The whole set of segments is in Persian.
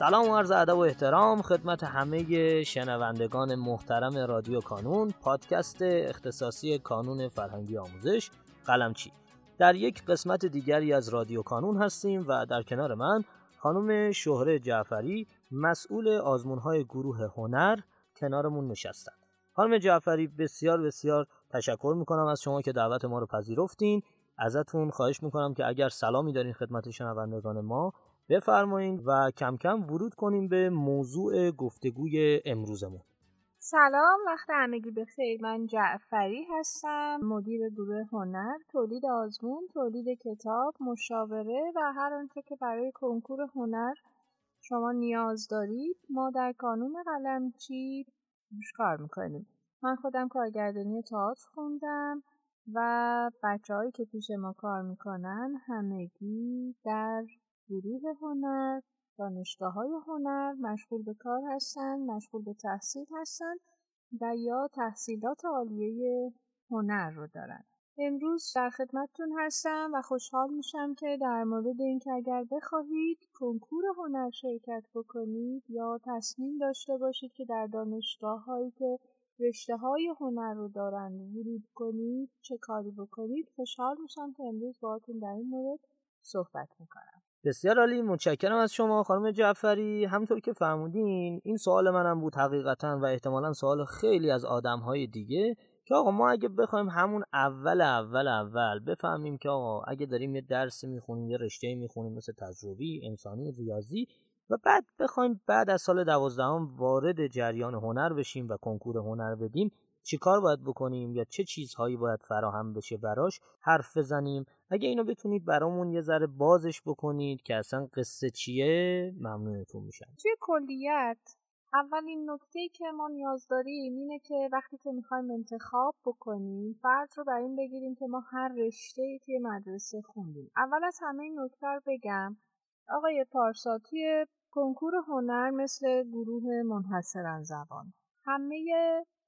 سلام و عرض ادب و احترام خدمت همه شنوندگان محترم رادیو کانون پادکست اختصاصی کانون فرهنگی آموزش قلمچی در یک قسمت دیگری از رادیو کانون هستیم و در کنار من خانم شهره جعفری مسئول آزمونهای گروه هنر کنارمون نشستن. خانم جعفری بسیار بسیار تشکر می‌کنم از شما که دعوت ما رو پذیرفتین. ازتون خواهش می‌کنم که اگر سلامی دارین خدمت شنوندگان ما بفرمایید و کم کم ورود کنیم به موضوع گفتگوی امروزمون. سلام وقت همگی بخیر. من جعفری هستم مدیر گروه هنر تولید آزمون تولید کتاب مشاوره و هر آنچه که برای کنکور هنر شما نیاز دارید. ما در کانون قلمچی روش کار می‌کنیم. من خودم کارگردانی تئاتر خوندم و بچههایی که پیش ما کار می‌کنن همگی در گروه هنر دانشگاه های هنر مشغول به کار هستن مشغول به تحصیل هستن و یا تحصیلات عالیه هنر رو دارن. امروز در خدمتتون هستم و خوشحال میشم که در مورد اینکه اگر بخواهید کنکور هنر شرکت بکنید یا تصمیم داشته باشید که در دانشگاه هایی که رشته های هنر رو دارن ورود کنید چه کاری بکنید خوشحال میشم که امروز باهاتون در این مورد صحبت می‌کنم. بسیار عالی متشکرم از شما خانم جعفری. همطور که فرمودین این سوال منم بود حقیقتا و احتمالا سوال خیلی از آدم های دیگه که آقا ما اگه بخوایم همون اول اول اول بفهمیم که آقا اگه داریم یه درسی می‌خونیم یه رشته می‌خونیم مثل تجربی انسانی ریاضی و بعد بخوایم بعد از سال دوازدهم وارد جریان هنر بشیم و کنکور هنر بدیم چی کار باید بکنیم یا چه چیزهایی باید فراهم بشه براش حرف بزنیم؟ اگه اینو بتونید برامون یه ذره بازش بکنید که اصلا قصه چیه ممنونتون میشم. توی کلیت اولین نکته که ما نیاز داریم اینه که وقتی که می‌خوایم انتخاب بکنیم فرد رو بر این بگیریم که ما هر رشته توی مدرسه خوندیم. اول از همه این نکته رو بگم. آقای پارسا توی کنکور هنر مثل گروه منحصرا زبان همه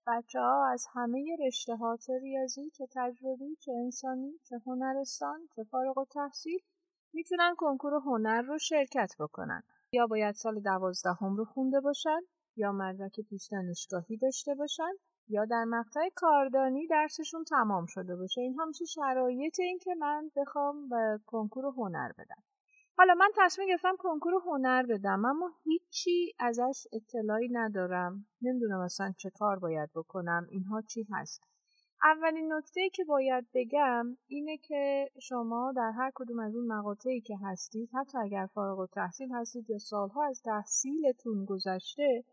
بچه ها از همه رشته ها چه ریاضی چه تجربی چه انسانی چه هنرستان چه فارغ و تحصیل می‌تونن کنکور هنر رو شرکت بکنن. یا باید سال دوازدهم رو خونده باشن یا مدرک پیش دانشگاهی داشته باشن یا در مقطع کاردانی درسشون تمام شده باشه. این میشه شرایط این که من بخوام به کنکور هنر بدم. حالا من تصمیم گرفتم کنکور هنر بدم اما هیچی ازش اطلاعی ندارم. نمی‌دونم اصلا چه کار باید بکنم اینها چی هست. اولین نکته که باید بگم اینه که شما در هر کدوم از اون مقاطعی که هستید حتی اگر فارغ و تحصیل هستید یا سالها از تحصیلتون گذشته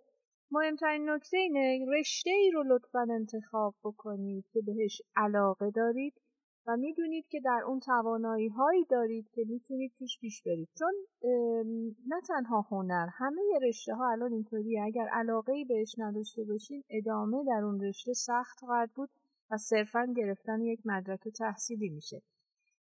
مهمترین نکته اینه رشته ای رو لطفا انتخاب بکنید که بهش علاقه دارید. و می‌دونید که در اون توانایی هایی دارید که می‌تونید توش پیش برید. چون نه تنها هنر همه رشته ها الان اینطوریه. اگر علاقه ای بهش نداشته باشین ادامه در اون رشته سخت خواهد بود و صرفا گرفتن یک مدرک تحصیلی میشه.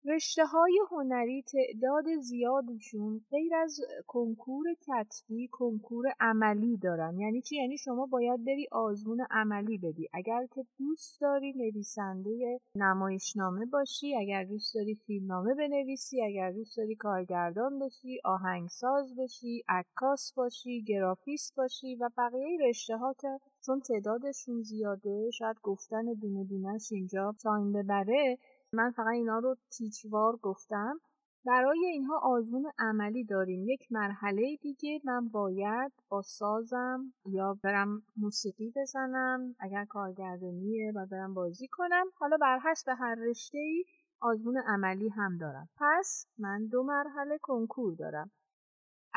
رشته های هنری تعداد زیادشون غیر از کنکور کتبی کنکور عملی دارن. یعنی چی؟ یعنی شما باید بری آزمون عملی بدی. اگر که دوست داری نویسنده نمایشنامه باشی اگر دوست داری فیلمنامه بنویسی اگر دوست داری کارگردان باشی آهنگساز باشی عکاس باشی گرافیست باشی و بقیه رشته ها که چون تعدادشون زیاده شاید گفتن دونه دونش اینجا تایم ببره من فقط اینا رو تیتروار گفتم. برای اینها آزمون عملی داریم. یک مرحله دیگه من باید با سازم یا برم موسیقی بزنم اگر کارگردانیه و برم بازی کنم. حالا بر حسب هر رشته ای آزمون عملی هم دارم. پس من دو مرحله کنکور دارم.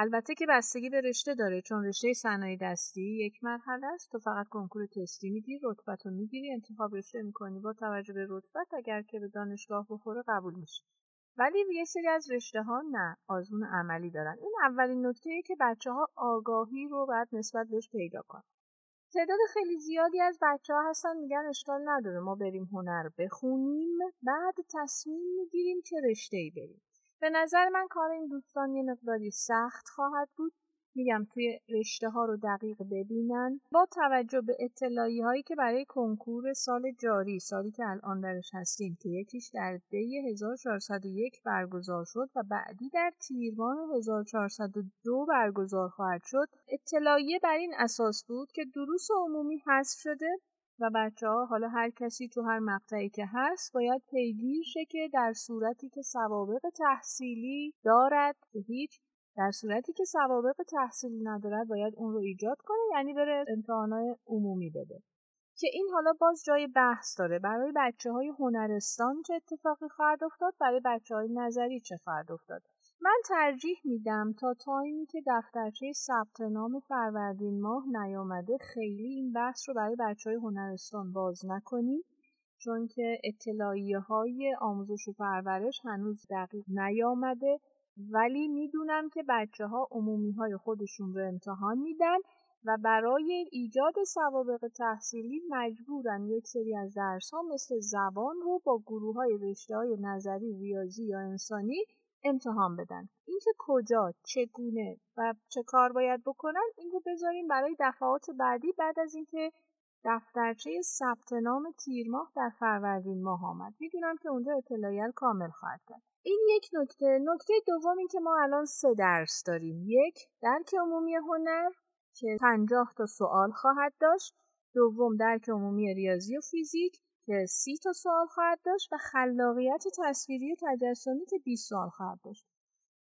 البته که بستگی به رشته داره چون رشته صنایع دستی یک مرحله است. تو فقط کنکور تستی میدی رتبت رو می‌گیری انتخاب رشته می‌کنی. با توجه به رتبت اگر که به دانشگاه بخوره قبول میشی. ولی یه سری از رشته ها نه آزمون عملی دارن. این اولین نکته که بچه ها آگاهی رو باید نسبت بهش پیدا کنن. تعداد خیلی زیادی از بچه ها هستن میگن اشکال نداره ما بریم هنر بخونیم بعد تصمیم می‌گیریم چه رشته ای بریم. به نظر من کار این دوستان یه مقداری سخت خواهد بود. میگم توی رشته ها رو دقیق ببینن. با توجه به اطلاعی هایی که برای کنکور سال جاری سالی که الان درش هستیم که یکیش در دی 1401 برگزار شد و بعدی در تیر ماه 1402 برگزار خواهد شد اطلاعیه بر این اساس بود که دروس عمومی حذف شده و بچه ها حالا هر کسی تو هر مقطعی که هست باید پیگیر شه که در صورتی که سوابق تحصیلی دارد هیچ در صورتی که سوابق تحصیلی ندارد باید اون رو ایجاد کنه یعنی بره امتحانات عمومی بده. که این حالا باز جای بحث داره. برای بچه های هنرستان چه اتفاقی خواهد افتاد؟ برای بچه های نظری چه خواهد افتاد؟ من ترجیح میدم تا تایمی که دفترچه ثبت نام فروردین ماه نیامده خیلی این بحث رو برای بچه های هنرستان باز نکنیم چون که اطلاعیه های آموزش و پرورش هنوز دقیق نیامده ولی می‌دونم که بچه ها عمومی های خودشون رو امتحان میدن و برای ایجاد سوابق تحصیلی مجبورن یک سری از درس ها مثل زبان رو با گروه های رشته های نظری ریاضی یا انسانی امتحان بدن. اینکه کجا چگونه و چه کار باید بکنن این رو بذاریم برای دفعات بعدی بعد از اینکه دفترچه ثبت نام تیر ماه در فروردین ماه آمد. می‌دونم که اونجا اطلاعیه کامل خواهد کرد. این یک نکته. نکته دوم این که ما الان سه درس داریم. یک درک عمومی هنر که پنجاه تا سوال خواهد داشت. دوم درک عمومی ریاضی و فیزیک. که سی تا سوال خواهد داشت و خلاقیت تصویری تجسمی که 20 سوال خواهد داشت.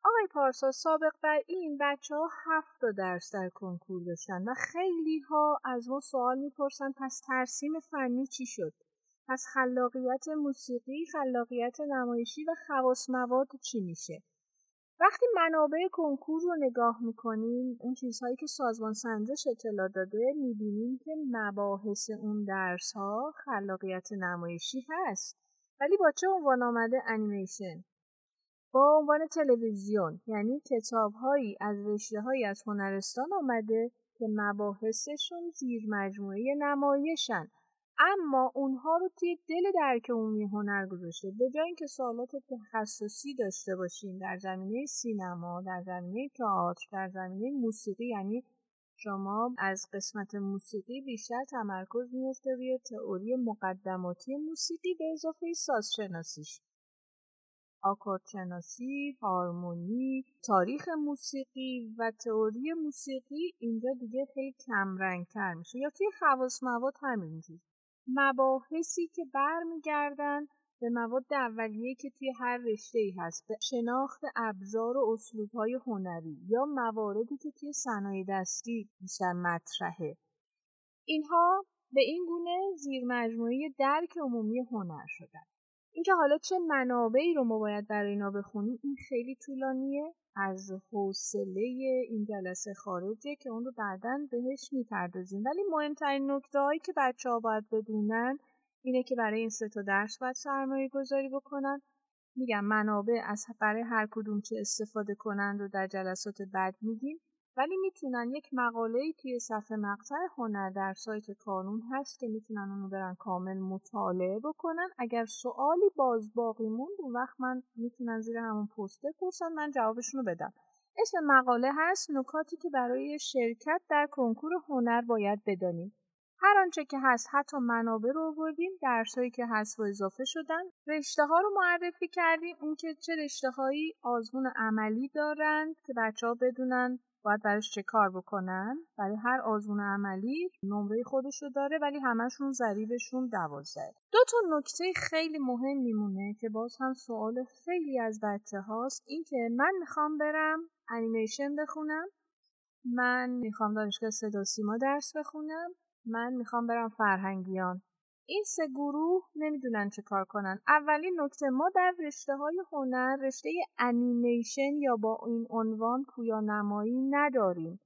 آقای پارسا سابق بر این بچه ها هفت درس در کنکور داشتن و خیلی ها از ما سوال می‌پرسن پس ترسیم فنی چی شد؟ پس خلاقیت موسیقی خلاقیت نمایشی و خواص مواد چی میشه؟ وقتی منابع کنکور رو نگاه می‌کنیم اون چیزهایی که سازمان سنجش اطلاع داده می‌بینیم که مباحث اون درس ها خلاقیت نمایشی هست ولی با چه عنوان آمده؟ انیمیشن. با عنوان تلویزیون یعنی کتاب هایی از رشته هایی از هنرستان آمده که مباحثشون زیر مجموعه نمایشن. اما اونها رو توی دل درک عمومی هنر گذاشته. به جای اینکه سوالات تخصصی داشته باشیم در زمینه سینما در زمینه تئاتر در زمینه موسیقی یعنی شما از قسمت موسیقی بیشتر تمرکز میفته روی تئوری مقدماتی موسیقی به اضافه سازشناسیش. آکورد شناسی، هارمونی، تاریخ موسیقی و تئوری موسیقی اینجا دیگه خیلی کم رنگ تر میشه یا توی خواص مواد همینجور. مباحثی که برمیگردن به مواد اولیه که توی هر رشته ای هست به شناخت ابزار و اسلوب های هنری یا مواردی که توی صنایع دستی بیشتر مطرحه. اینها به این گونه زیر مجموعه درک عمومی هنر شدن. اینکه حالا چه منابعی رو ما باید برای اینا بخونیم این خیلی طولانیه. از حوصله این جلسه خارجه که اون رو بعدا بهش می‌پردازیم. ولی مهمترین نکته هایی که بچه ها باید بدونن اینه که برای این سه تا درس باید سرمایه گذاری بکنن. میگم منابع از برای هر کدوم چه استفاده کنن رو در جلسات بعد میگیم. ولی می‌تونن یک مقاله توی صفحه مقطع هنر در سایت کانون هست که می‌تونن اونو برن کامل مطالعه بکنن. اگر سوالی باز باقی موند اون وقت من می‌تونن زیر همون پست بپرسن من جوابشون رو بدم. اسم مقاله هست نکاتی که برای شرکت در کنکور هنر باید بدانیم. هر آنچه که هست حتی منابع رو آوردیم درسهایی که هست و اضافه شدن. رشته ها رو معرفی کردیم. اون که چه رشته هایی آزمون عملی دارند که بچه ها بدونن باید براش چه کار بکنن. برای هر آزمون عملی نمره خودش رو داره ولی همشون ضریبشون دوازده. دو تا نکته خیلی مهم میمونه که باز هم سوال خیلی از بچه هاست این که من می‌خوام برم انیمیشن بخونم. من می‌خوام دانشگاه صدا سیما درس بخونم. من می‌خوام برم فرهنگیان. این سه گروه نمی‌دونن چه کار کنن. اولین نکته ما در رشته های هنر رشته انیمیشن یا با این عنوان پویانمایی نداریم.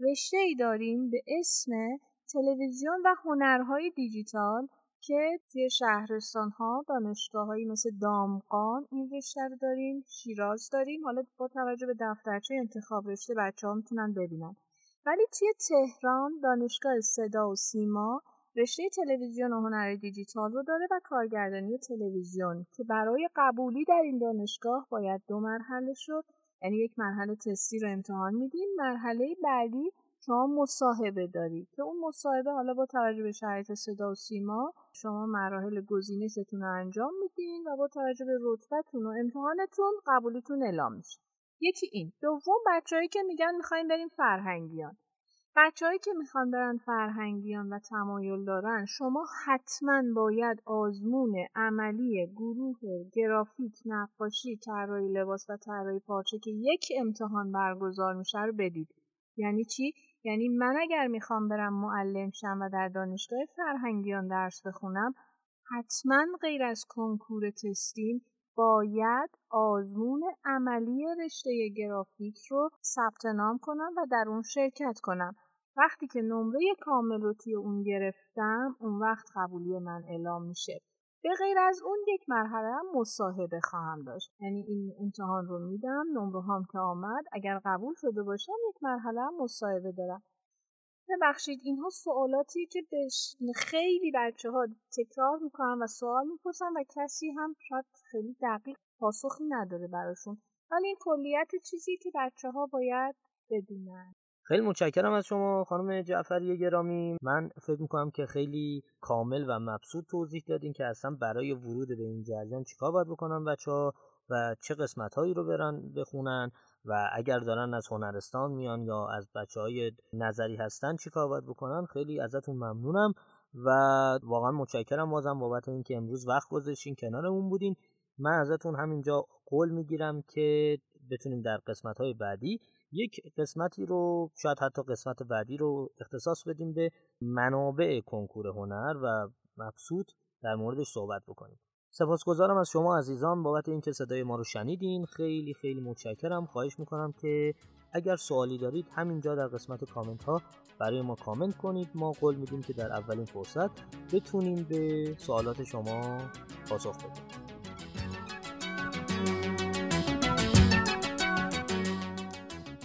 رشته ای داریم به اسم تلویزیون و هنرهای دیجیتال که توی شهرستان ها دانشگاه هایی مثل دامقان این رشته رو داریم شیراز داریم. حالا با توجه به دفترچه انتخاب رشته بچه ها می‌تونن ببینن. ولی توی تهران دانشگاه صدا و سیما رشته تلویزیون و هنر دیجیتال رو داره و کارگردانی تلویزیون که برای قبولی در این دانشگاه باید دو مرحله شد. یعنی یک مرحله تستی رو امتحان میدین مرحله بعدی شما مصاحبه دارید که اون مصاحبه حالا با توجه به شرایط صدا و سیما شما مراحل گزینشتون رو انجام میدین و با توجه به رتبتون و امتحانتون قبولیتون اعلام میشه. یکی این. دوم بچههایی که میگن می‌خوایم بریم فرهنگیان. بچههایی که می‌خوان برن فرهنگیان و تمایل دارن شما حتما باید آزمون عملی گروه گرافیک نقاشی طراحی لباس و طراحی پارچه که یک امتحان برگزار میشه رو بدید. یعنی چی؟ یعنی من اگر می‌خوام برم معلم شم و در دانشگاه فرهنگیان درس بخونم حتما غیر از کنکور تستیم باید آزمون عملی رشته گرافیک رو ثبت نام کنم و در اون شرکت کنم. وقتی که نمره کامل رو توی اون گرفتم اون وقت قبولی من اعلام میشه. به غیر از اون یک مرحله هم مصاحبه خواهم داشت. یعنی این امتحان رو میدم نمره هم که آمد اگر قبول شده باشم یک مرحله هم مصاحبه دارم. ببخشید اینها سوالاتی که خیلی بچه ها تکرار می‌کنن و سوال می‌پرسن و کسی هم شاید خیلی دقیق پاسخی نداره براشون. ولی این کلیت چیزی که بچه ها باید بدونن. خیلی متشکرم از شما خانم جعفری گرامی. من فکر می‌کنم که خیلی کامل و مبسوط توضیح دادین که اصلا برای ورود به این جریان چیکار باید بکنن بچه ها و چه قسمت هایی رو برن بخونن. و اگر دارن از هنرستان میان یا از بچه های نظری هستن چیکار باید بکنن؟ خیلی ازتون ممنونم و واقعا متشکرم بازم بابت اینکه امروز وقت گذاشتین کنارمون بودین. من ازتون همینجا قول می‌گیرم که بتونیم در قسمت های بعدی یک قسمتی رو شاید حتی قسمت بعدی رو اختصاص بدیم به منابع کنکور هنر و مبسوط در موردش صحبت بکنیم. سپاسگزارم از شما عزیزان بابت اینکه صدای ما رو شنیدین. خیلی خیلی متشکرم. خواهش می‌کنم که اگر سوالی دارید همینجا در قسمت کامنت ها برای ما کامنت کنید. ما قول میدیم که در اولین فرصت بتونیم به سوالات شما پاسخ بدیم.